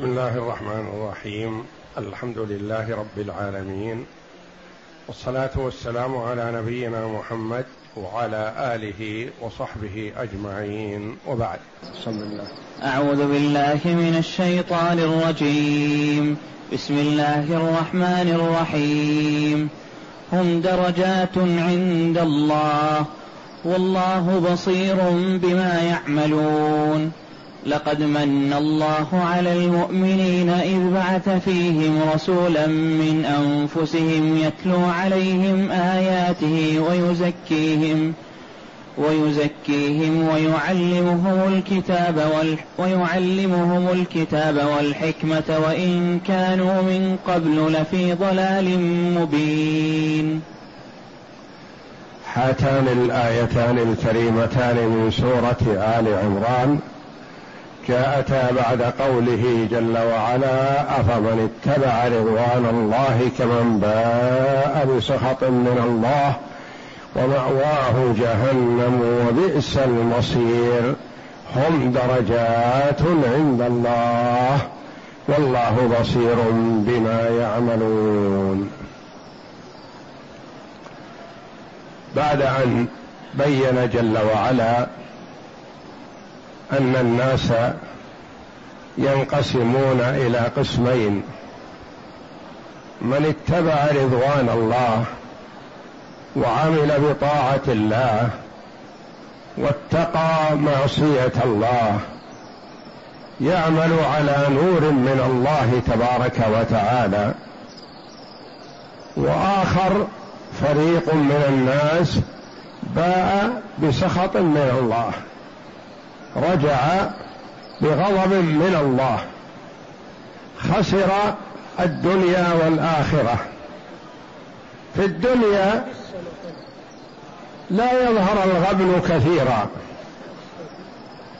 بسم الله الرحمن الرحيم. الحمد لله رب العالمين. والصلاة والسلام على نبينا محمد وعلى آله وصحبه أجمعين. وبعد. بسم الله أعوذ بالله من الشيطان الرجيم. بسم الله الرحمن الرحيم. هم درجات عند الله. والله بصير بما يعملون. لقد من الله على المؤمنين إذ بعث فيهم رسولا من أنفسهم يتلو عليهم آياته ويزكيهم ويزكيهم ويعلمهم الكتاب ويعلمهم الكتاب والحكمة وإن كانوا من قبل لفي ضلال مبين. هاتان الآيتان الكريمتان من سورة آل عمران. جاءتا بعد قوله جل وعلا أفمن اتبع رضوان الله كمن باء بسخط من الله ومأواه جهنم وبئس المصير. هم درجات عند الله والله بصير بما يعملون. بعد أن بين جل وعلا أن الناس ينقسمون إلى قسمين. من اتبع رضوان الله وعمل بطاعة الله واتقى معصية الله يعمل على نور من الله تبارك وتعالى. وآخر فريق من الناس باء بسخط من الله. رجع بغضب من الله. خسر الدنيا والآخرة. في الدنيا لا يظهر الغبن كثيرا.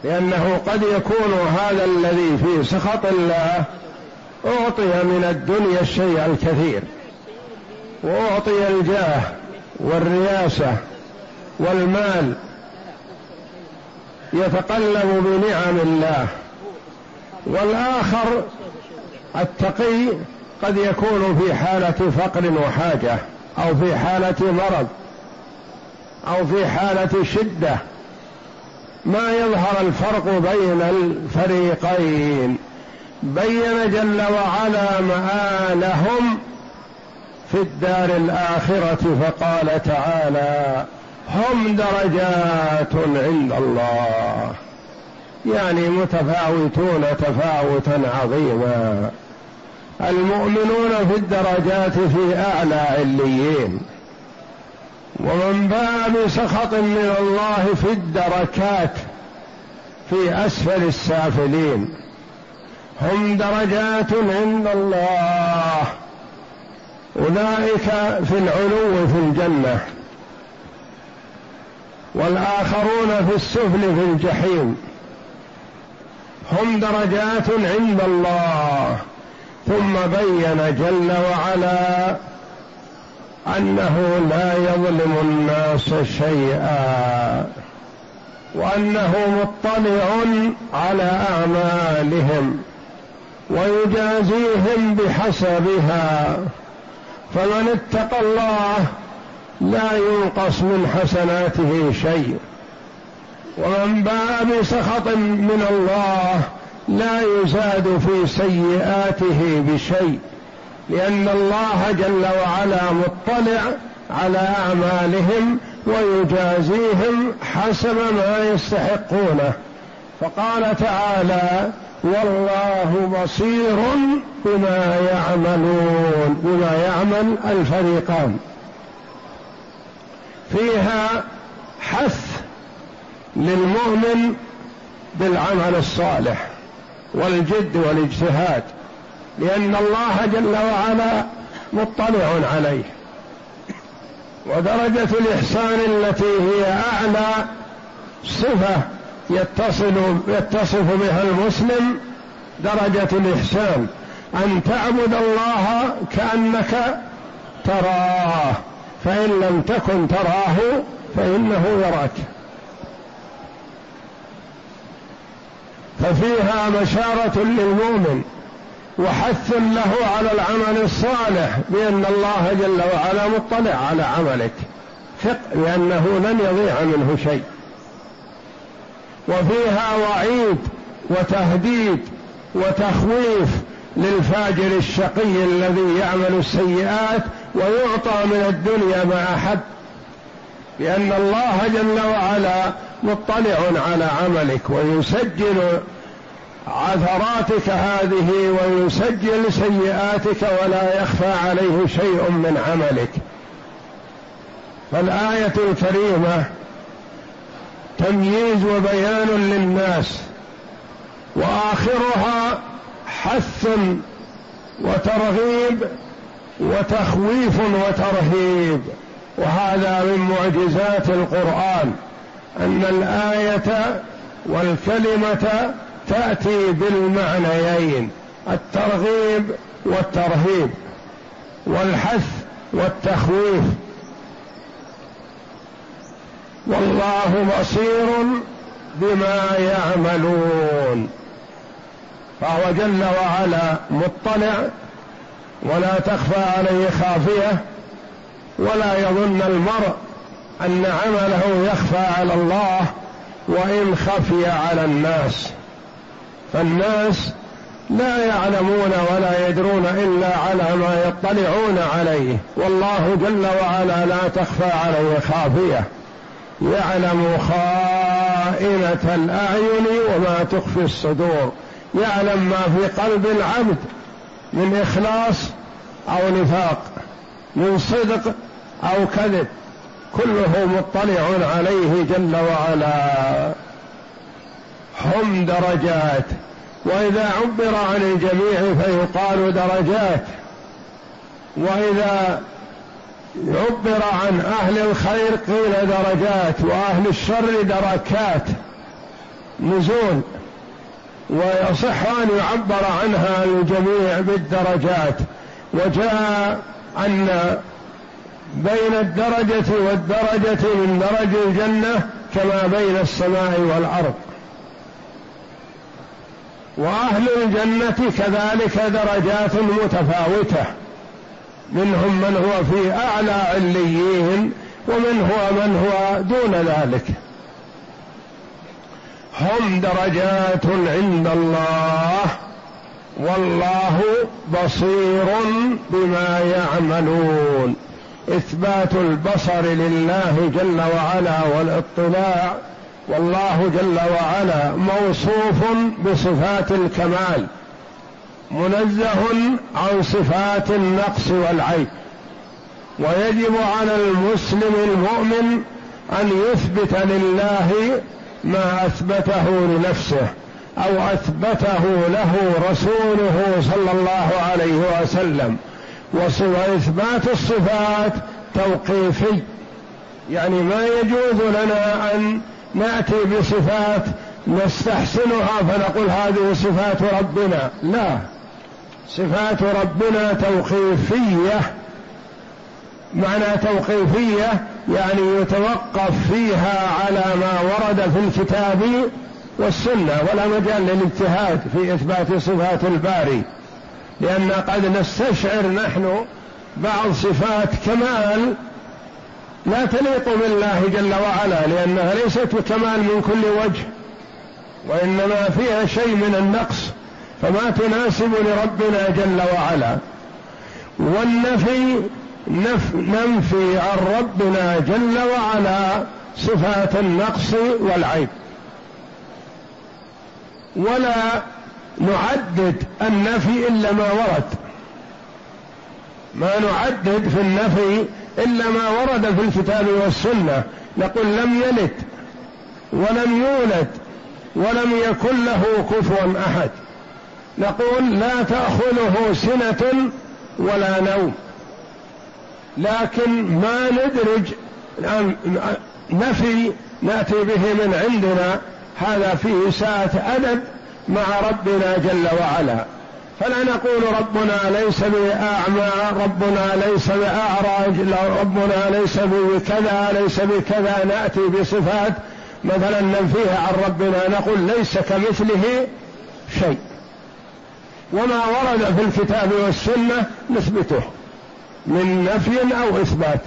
لأنه قد يكون هذا الذي في سخط الله أعطي من الدنيا الشيء الكثير. وأعطي الجاه والرياسة والمال يتقلب بنعم الله. والآخر التقي قد يكون في حالة فقر وحاجة أو في حالة مرض أو في حالة شدة. ما يظهر الفرق بين الفريقين. بين جل وعلا مآلهم في الدار الآخرة فقال تعالى هم درجات عند الله. يعني متفاوتون تفاوتا عظيما. المؤمنون في الدرجات في أعلى عليين. ومن باء بسخط من الله في الدركات في أسفل السافلين. هم درجات عند الله. أولئك في العلو في الجنة. والآخرون في السفل في الجحيم. هم درجات عند الله. ثم بين جل وعلا أنه لا يظلم الناس شيئا وأنه مطلع على أعمالهم ويجازيهم بحسبها. فمن اتقى الله لا ينقص من حسناته شيء. ومن باء بسخط من الله لا يزاد في سيئاته بشيء لأن الله جل وعلا مطلع على أعمالهم ويجازيهم حسب ما يستحقونه. فقال تعالى والله بصير بما يعملون بما يعمل الفريقان. فيها حث للمؤمن بالعمل الصالح والجد والاجتهاد لأن الله جل وعلا مطلع عليه. ودرجة الإحسان التي هي أعلى صفة يتصل يتصف بها المسلم درجة الإحسان. أن تعبد الله كأنك تراه. فإن لم تكن تراه فإنه يراك. ففيها بشارة للمؤمن وحث له على العمل الصالح بأن الله جل وعلا مطلع على عملك. ثق لأنه لن يضيع منه شيء. وفيها وعيد وتهديد وتخويف للفاجر الشقي الذي يعمل السيئات ويعطى من الدنيا ما أحب لأن الله جل وعلا مطلع على عملك ويسجل عثراتك هذه ويسجل سيئاتك ولا يخفى عليه شيء من عملك. فالآية الكريمة تمييز وبيان للناس وآخرها حث وترغيب وتخويف وترهيب. وهذا من معجزات القرآن أن الآية والكلمة تأتي بالمعنيين الترغيب والترهيب والحث والتخويف. والله بصير بما يعملون. فهو جل وعلا مطلع ولا تخفى عليه خافية ولا يظن المرء أن عمله يخفى على الله وإن خفي على الناس. فالناس لا يعلمون ولا يدرون إلا على ما يطلعون عليه. والله جل وعلا لا تخفى عليه خافية. يعلم خائنة الأعين وما تخفي الصدور. يعلم ما في قلب العبد من إخلاص أو نفاق من صدق أو كذب كله مطلع عليه جل وعلا. هم درجات وإذا عبر عن الجميع فيقال درجات. وإذا عبر عن أهل الخير قيل درجات وأهل الشر دركات. نزول. ويصح أن يعبر عنها الجميع بالدرجات. وجاء أن بين الدرجة والدرجة من درج الجنة كما بين السماء والأرض. وأهل الجنة كذلك درجات متفاوتة. منهم من هو في أعلى عليين ومن هو من هو دون ذلك. هم درجات عند الله. والله بصير بما يعملون. إثبات البصر لله جل وعلا والاطلاع. والله جل وعلا موصوف بصفات الكمال. منزه عن صفات النقص والعيب. ويجب على المسلم المؤمن أن يثبت لله ما أثبته لنفسه أو أثبته له رسوله صلى الله عليه وسلم. وإثبات الصفات توقيفي. يعني ما يجوز لنا أن نأتي بصفات نستحسنها فنقول هذه صفات ربنا. لا. صفات ربنا توقيفية. معنى توقيفية يعني يتوقف فيها على ما ورد في الكتاب والسنة ولا مجال للاجتهاد في إثبات صفات الباري لأن قد نستشعر نحن بعض صفات كمال لا تليق بالله جل وعلا لأنها ليست كمال من كل وجه وإنما فيها شيء من النقص فما تناسب لربنا جل وعلا. والنفي نف ننفي عن ربنا جل وعلا صفات النقص والعيب. ولا نعدد النفي إلا ما ورد. ما نعدد في النفي إلا ما ورد في الكتاب والسنة. نقول لم يلد ولم يولد ولم يكن له كفوا أحد. نقول لا تأخذه سنة ولا نوم. لكن ما ندرج نفي نأتي به من عندنا هذا فيه ساعه أدب مع ربنا جل وعلا. فلا نقول ربنا ليس بأعمى ربنا ليس بأعرج ربنا ليس بكذا ليس بكذا. نأتي بصفات مثلا ننفيها عن ربنا نقول ليس كمثله شيء. وما ورد في الكتاب والسنة نثبته. من نفي أو إثبات.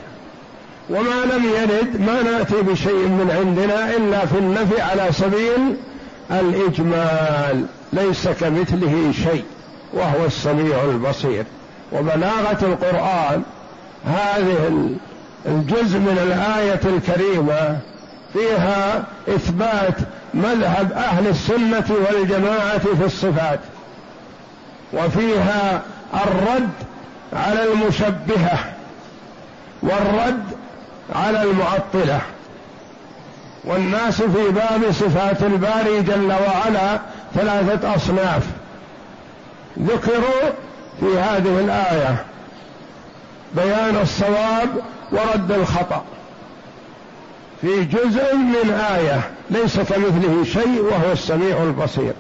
وما لم يرد ما نأتي بشيء من عندنا إلا في النفي على سبيل الإجمال ليس كمثله شيء وهو السميع البصير. وبلاغة القرآن هذه الجزء من الآية الكريمة فيها إثبات مذهب أهل السنة والجماعة في الصفات. وفيها الرد على المشبهة والرد على المعطلة. والناس في باب صفات الباري جل وعلا ثلاثة أصناف. ذكروا في هذه الآية بيان الصواب ورد الخطأ. في جزء من آية ليس كمثله شيء وهو السميع البصير.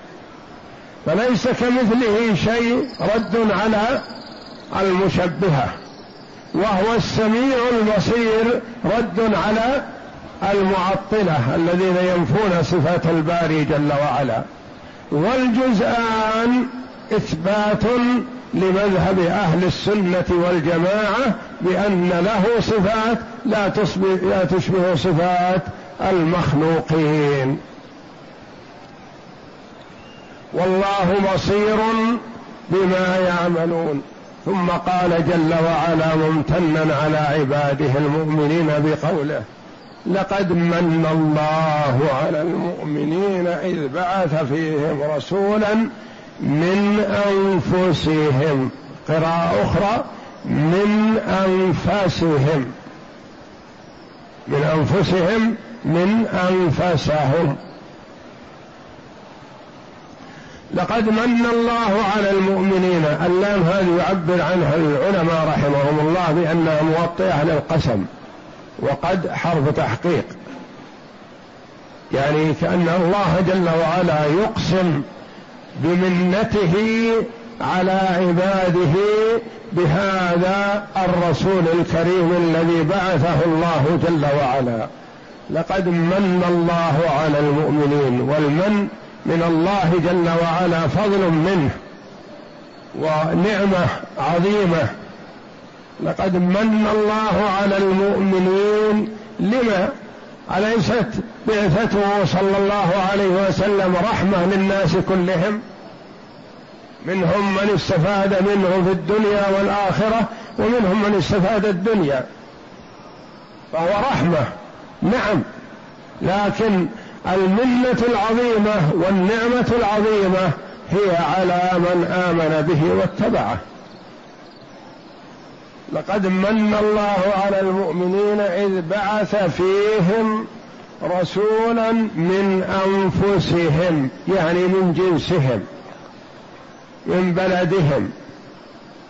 فليس كمثله شيء رد على المشبهة وهو السميع البصير رد على المعطلة الذين ينفون صفات الباري جل وعلا. والجزءان إثبات لمذهب أهل السنة والجماعة بأن له صفات لا لا تشبه صفات المخلوقين. والله بصير بما يعملون. ثم قال جل وعلا ممتنا على عباده المؤمنين بقوله لقد من الله على المؤمنين إذ بعث فيهم رسولا من أنفسهم. قراءة أخرى من انفسهم من أنفسهم من أنفسهم. لقد من الله على المؤمنين. اللام هذه يعبر عنها العلماء رحمهم الله بأنها موطئة للقسم وقد حرف تحقيق. يعني كأن الله جل وعلا يقسم بمنته على عباده بهذا الرسول الكريم الذي بعثه الله جل وعلا. لقد من الله على المؤمنين والمن من الله جل وعلا فضل منه ونعمة عظيمة. لقد من الله على المؤمنين. لما؟ أليست بعثته صلى الله عليه وسلم رحمة للناس كلهم؟ منهم من استفاد منه في الدنيا والآخرة ومنهم من استفاد الدنيا. فهو رحمة نعم. لكن المنة العظيمة والنعمة العظيمة هي على من آمن به واتبعه. لقد من الله على المؤمنين إذ بعث فيهم رسولا من أنفسهم يعني من جنسهم من بلدهم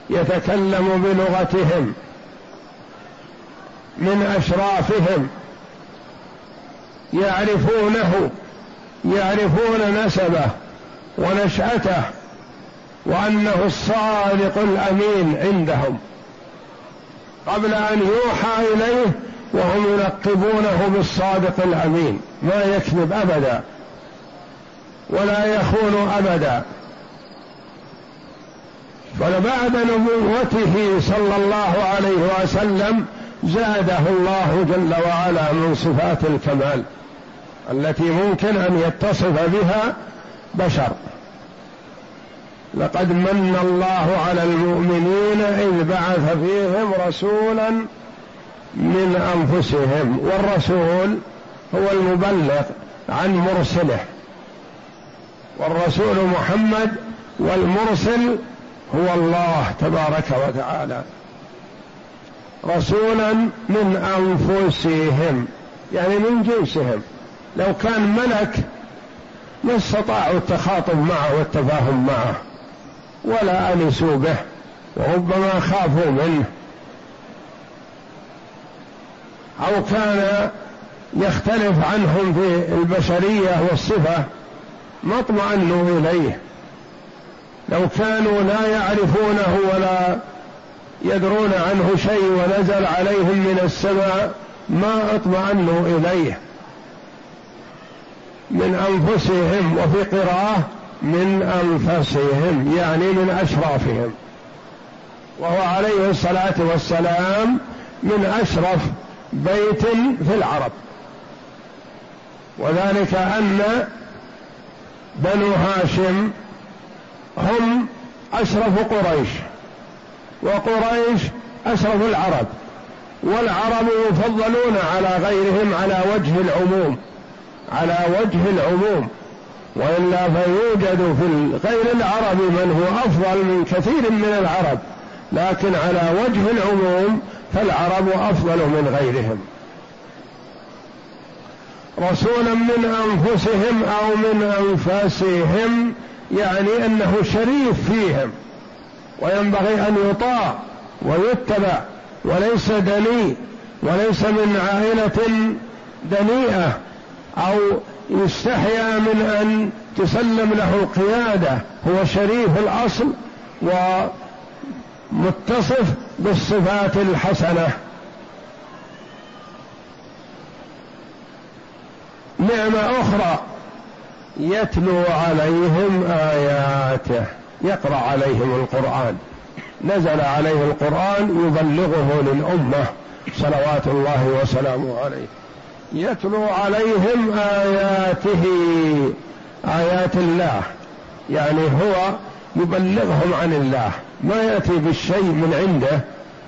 يتكلم بلغتهم من أشرافهم يعرفونه يعرفون نسبه ونشأته وأنه الصادق الأمين عندهم. قبل أن يوحى إليه وهم يلقبونه بالصادق الأمين ما يكذب أبدا ولا يخون أبدا. فبعد نبوته صلى الله عليه وسلم زاده الله جل وعلا من صفات الكمال. التي ممكن أن يتصف بها بشر. لقد من الله على المؤمنين إذ بعث فيهم رسولا من أنفسهم والرسول هو المبلغ عن مرسله. والرسول محمد والمرسل هو الله تبارك وتعالى. رسولا من أنفسهم يعني من جنسهم. لو كان ملك ما استطاعوا التخاطب معه والتفاهم معه ولا أنسوا به وربما خافوا منه. أو كان يختلف عنهم في البشرية والصفة ما اطمأنوا إليه. لو كانوا لا يعرفونه ولا يدرون عنه شيء ونزل عليهم من السماء ما اطمأنوا إليه. من أنفسهم وفي قراءة من أنفسهم يعني من أشرافهم. وهو عليه الصلاة والسلام من أشرف بيت في العرب. وذلك أن بنو هاشم هم أشرف قريش وقريش أشرف العرب. والعرب يفضلون على غيرهم على وجه العموم. على وجه العموم وإلا فيوجد في غير العرب من هو أفضل من كثير من العرب لكن على وجه العموم فالعرب أفضل من غيرهم. رسولا من أنفسهم أو من أنفاسهم يعني أنه شريف فيهم وينبغي أن يطاع ويتبع وليس دني وليس من عائلة دنيئة. أو يستحيا من أن تسلم له القياده هو شريف الأصل ومتصف بالصفات الحسنة. نعمة أخرى يتلو عليهم آياته يقرأ عليهم القرآن. نزل عليه القرآن يبلغه للأمة صلوات الله وسلامه عليه. يتلو عليهم آياته آيات الله. يعني هو يبلغهم عن الله. ما يأتي بالشيء من عنده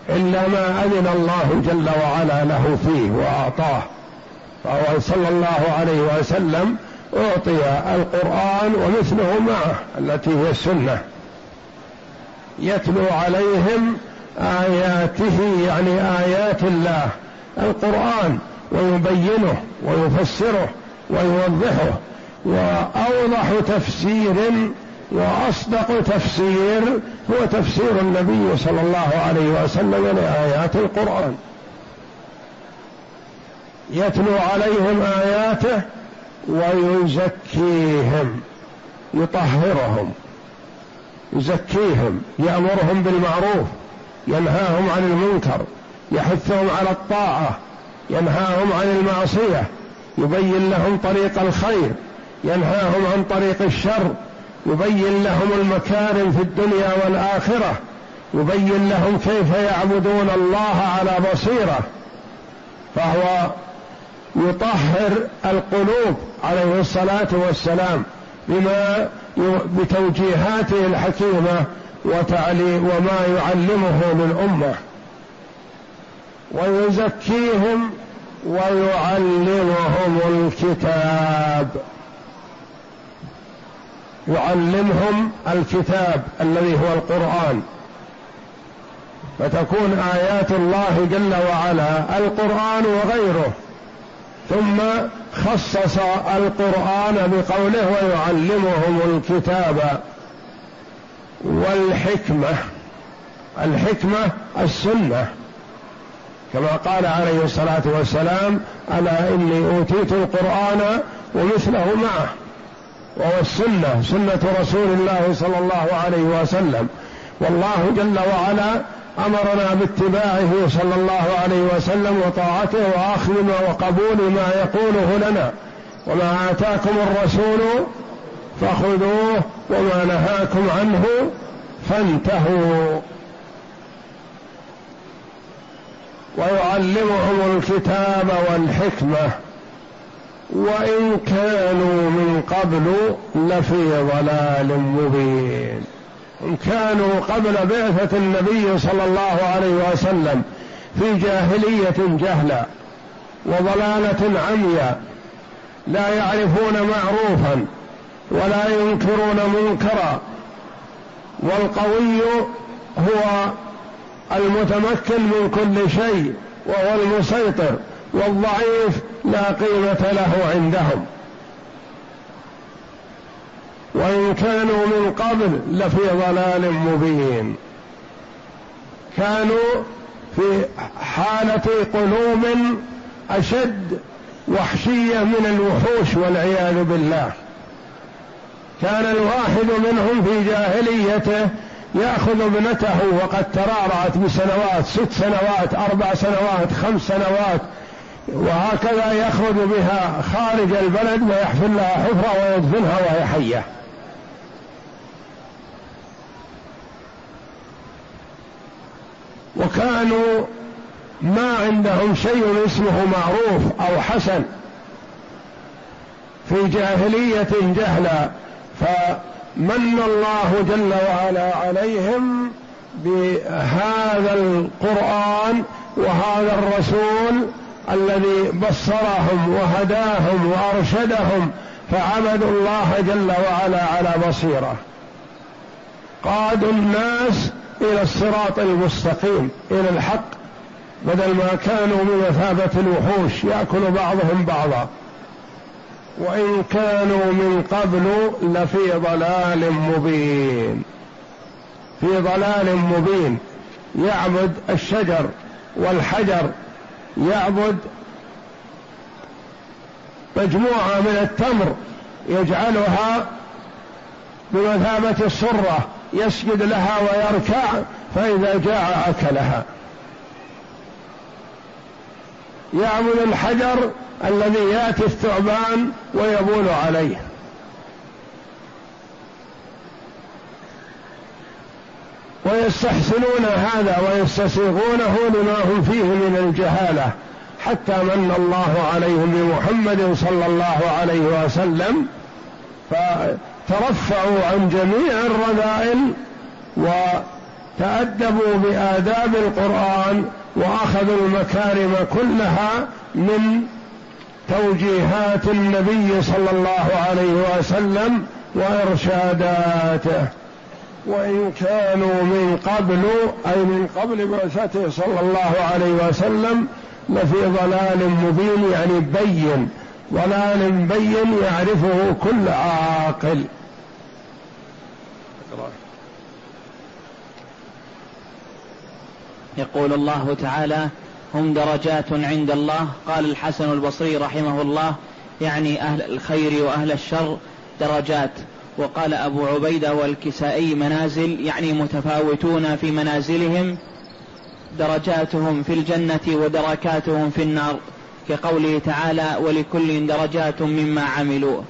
إلا ما أذن الله جل وعلا له فيه وأعطاه. فهو صلى الله عليه وسلم أعطي القرآن ومثله معه التي هي السنة. يتلو عليهم آياته يعني آيات الله. القرآن ويبينه ويفسره ويوضحه وأوضح تفسير وأصدق تفسير هو تفسير النبي صلى الله عليه وسلم لآيات القرآن. يتلو عليهم آياته ويزكيهم يطهرهم يزكيهم يأمرهم بالمعروف ينهاهم عن المنكر يحثهم على الطاعة ينهاهم عن المعصية يبين لهم طريق الخير ينهاهم عن طريق الشر يبين لهم المكارم في الدنيا والآخرة يبين لهم كيف يعبدون الله على بصيرة فهو يطهر القلوب عليه الصلاة والسلام بما بتوجيهاته الحكيمة وما يعلمه للامه ويزكيهم ويعلمهم الكتاب. يعلمهم الكتاب الذي هو القرآن. فتكون آيات الله جل وعلا القرآن وغيره. ثم خصص القرآن بقوله ويعلمهم الكتاب والحكمة. الحكمة السنة. كما قال عليه الصلاة والسلام ألا إني أوتيت القرآن ومثله معه. وهو السنة سنة رسول الله صلى الله عليه وسلم. والله جل وعلا أمرنا باتباعه صلى الله عليه وسلم وطاعته وأخذ وقبول ما يقوله لنا. وما آتاكم الرسول فخذوه وما نهاكم عنه فانتهوا. ويعلمهم الكتاب والحكمة. وإن كانوا من قبل لفي ضلال مبين. هم كانوا قبل بعثة النبي صلى الله عليه وسلم في جاهلية جهلا وضلالة عميا لا يعرفون معروفا ولا ينكرون منكرا والقوي هو المتمكن من كل شيء وهو المسيطر والضعيف لا قيمة له عندهم. وإن كانوا من قبل لفي ضلال مبين. كانوا في حالة قلوب أشد وحشية من الوحوش والعياذ بالله. كان الواحد منهم في جاهليته ياخذ ابنته وقد ترعرعت بسنوات ست سنوات أربع سنوات خمس سنوات وهكذا يخرج بها خارج البلد ويحفل لها حفرة ويدفنها وهي حية. وكانوا ما عندهم شيء اسمه معروف أو حسن. في جاهلية جهلا ف فمن الله جل وعلا عليهم بهذا القرآن وهذا الرسول الذي بصرهم وهداهم وأرشدهم فعبدوا الله جل وعلا على بصيرة. قادوا الناس إلى الصراط المستقيم إلى الحق بدل ما كانوا بمثابه الوحوش يأكل بعضهم بعضا. وإن كانوا من قبل لفي ضلال مبين. في ضلال مبين. يعبد الشجر والحجر. يعبد مجموعة من التمر. يجعلها بمثابة الصره يسجد لها ويركع فإذا جاع أكلها. يعبد الحجر الذي يأتي الثعبان ويبول عليه. ويستحسنون هذا ويستسيغونه لما هم فيه من الجهالة حتى من الله عليهم بمحمد صلى الله عليه وسلم فترفعوا عن جميع الرذائل وتأدبوا بآداب القرآن وأخذوا المكارم كلها من توجيهات النبي صلى الله عليه وسلم وإرشاداته. وإن كانوا من قبل أي من قبل بعثته صلى الله عليه وسلم لفي ضلال مبين يعني بين. ضلال بين يعرفه كل عاقل. يقول الله تعالى هم درجات عند الله. قال الحسن البصري رحمه الله يعني أهل الخير وأهل الشر درجات. وقال أبو عبيدة والكسائي منازل. يعني متفاوتون في منازلهم. درجاتهم في الجنة ودركاتهم في النار. كقوله تعالى ولكل درجات مما عملوا.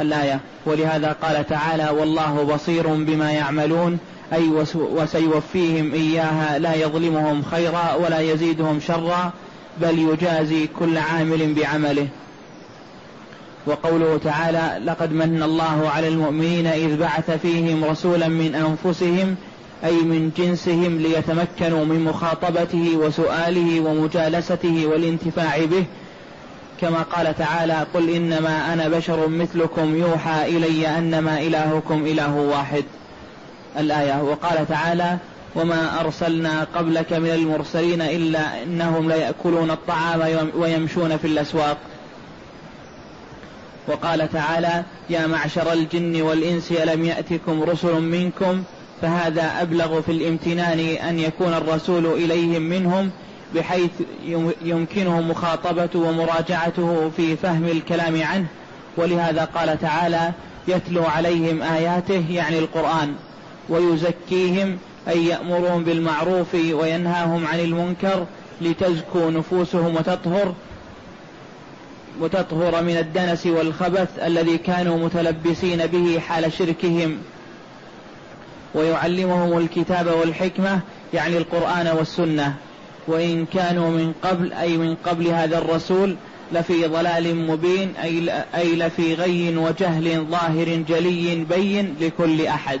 الآية ولهذا قال تعالى والله بصير بما يعملون. أي وسيوفيهم إياها لا يظلمهم خيرا ولا يزيدهم شرا بل يجازي كل عامل بعمله. وقوله تعالى لقد من الله على المؤمنين إذ بعث فيهم رسولا من أنفسهم أي من جنسهم ليتمكنوا من مخاطبته وسؤاله ومجالسته والانتفاع به. كما قال تعالى قل إنما أنا بشر مثلكم يوحى إلي أنما إلهكم إله واحد. الآية وقال تعالى وما أرسلنا قبلك من المرسلين إلا إنهم ليأكلون الطعام ويمشون في الأسواق. وقال تعالى يا معشر الجن والإنس ألم يأتكم رسل منكم؟ فهذا أبلغ في الامتنان أن يكون الرسول إليهم منهم بحيث يمكنهم مخاطبته ومراجعته في فهم الكلام عنه. ولهذا قال تعالى يتلو عليهم آياته يعني القرآن. ويزكيهم أي يأمرهم بالمعروف وينهاهم عن المنكر لتزكو نفوسهم وتطهر وتطهر من الدنس والخبث الذي كانوا متلبسين به حال شركهم. ويعلمهم الكتاب والحكمة يعني القرآن والسنة. وإن كانوا من قبل أي من قبل هذا الرسول لفي ضلال مبين أي, لفي غي وجهل ظاهر جلي بين لكل أحد.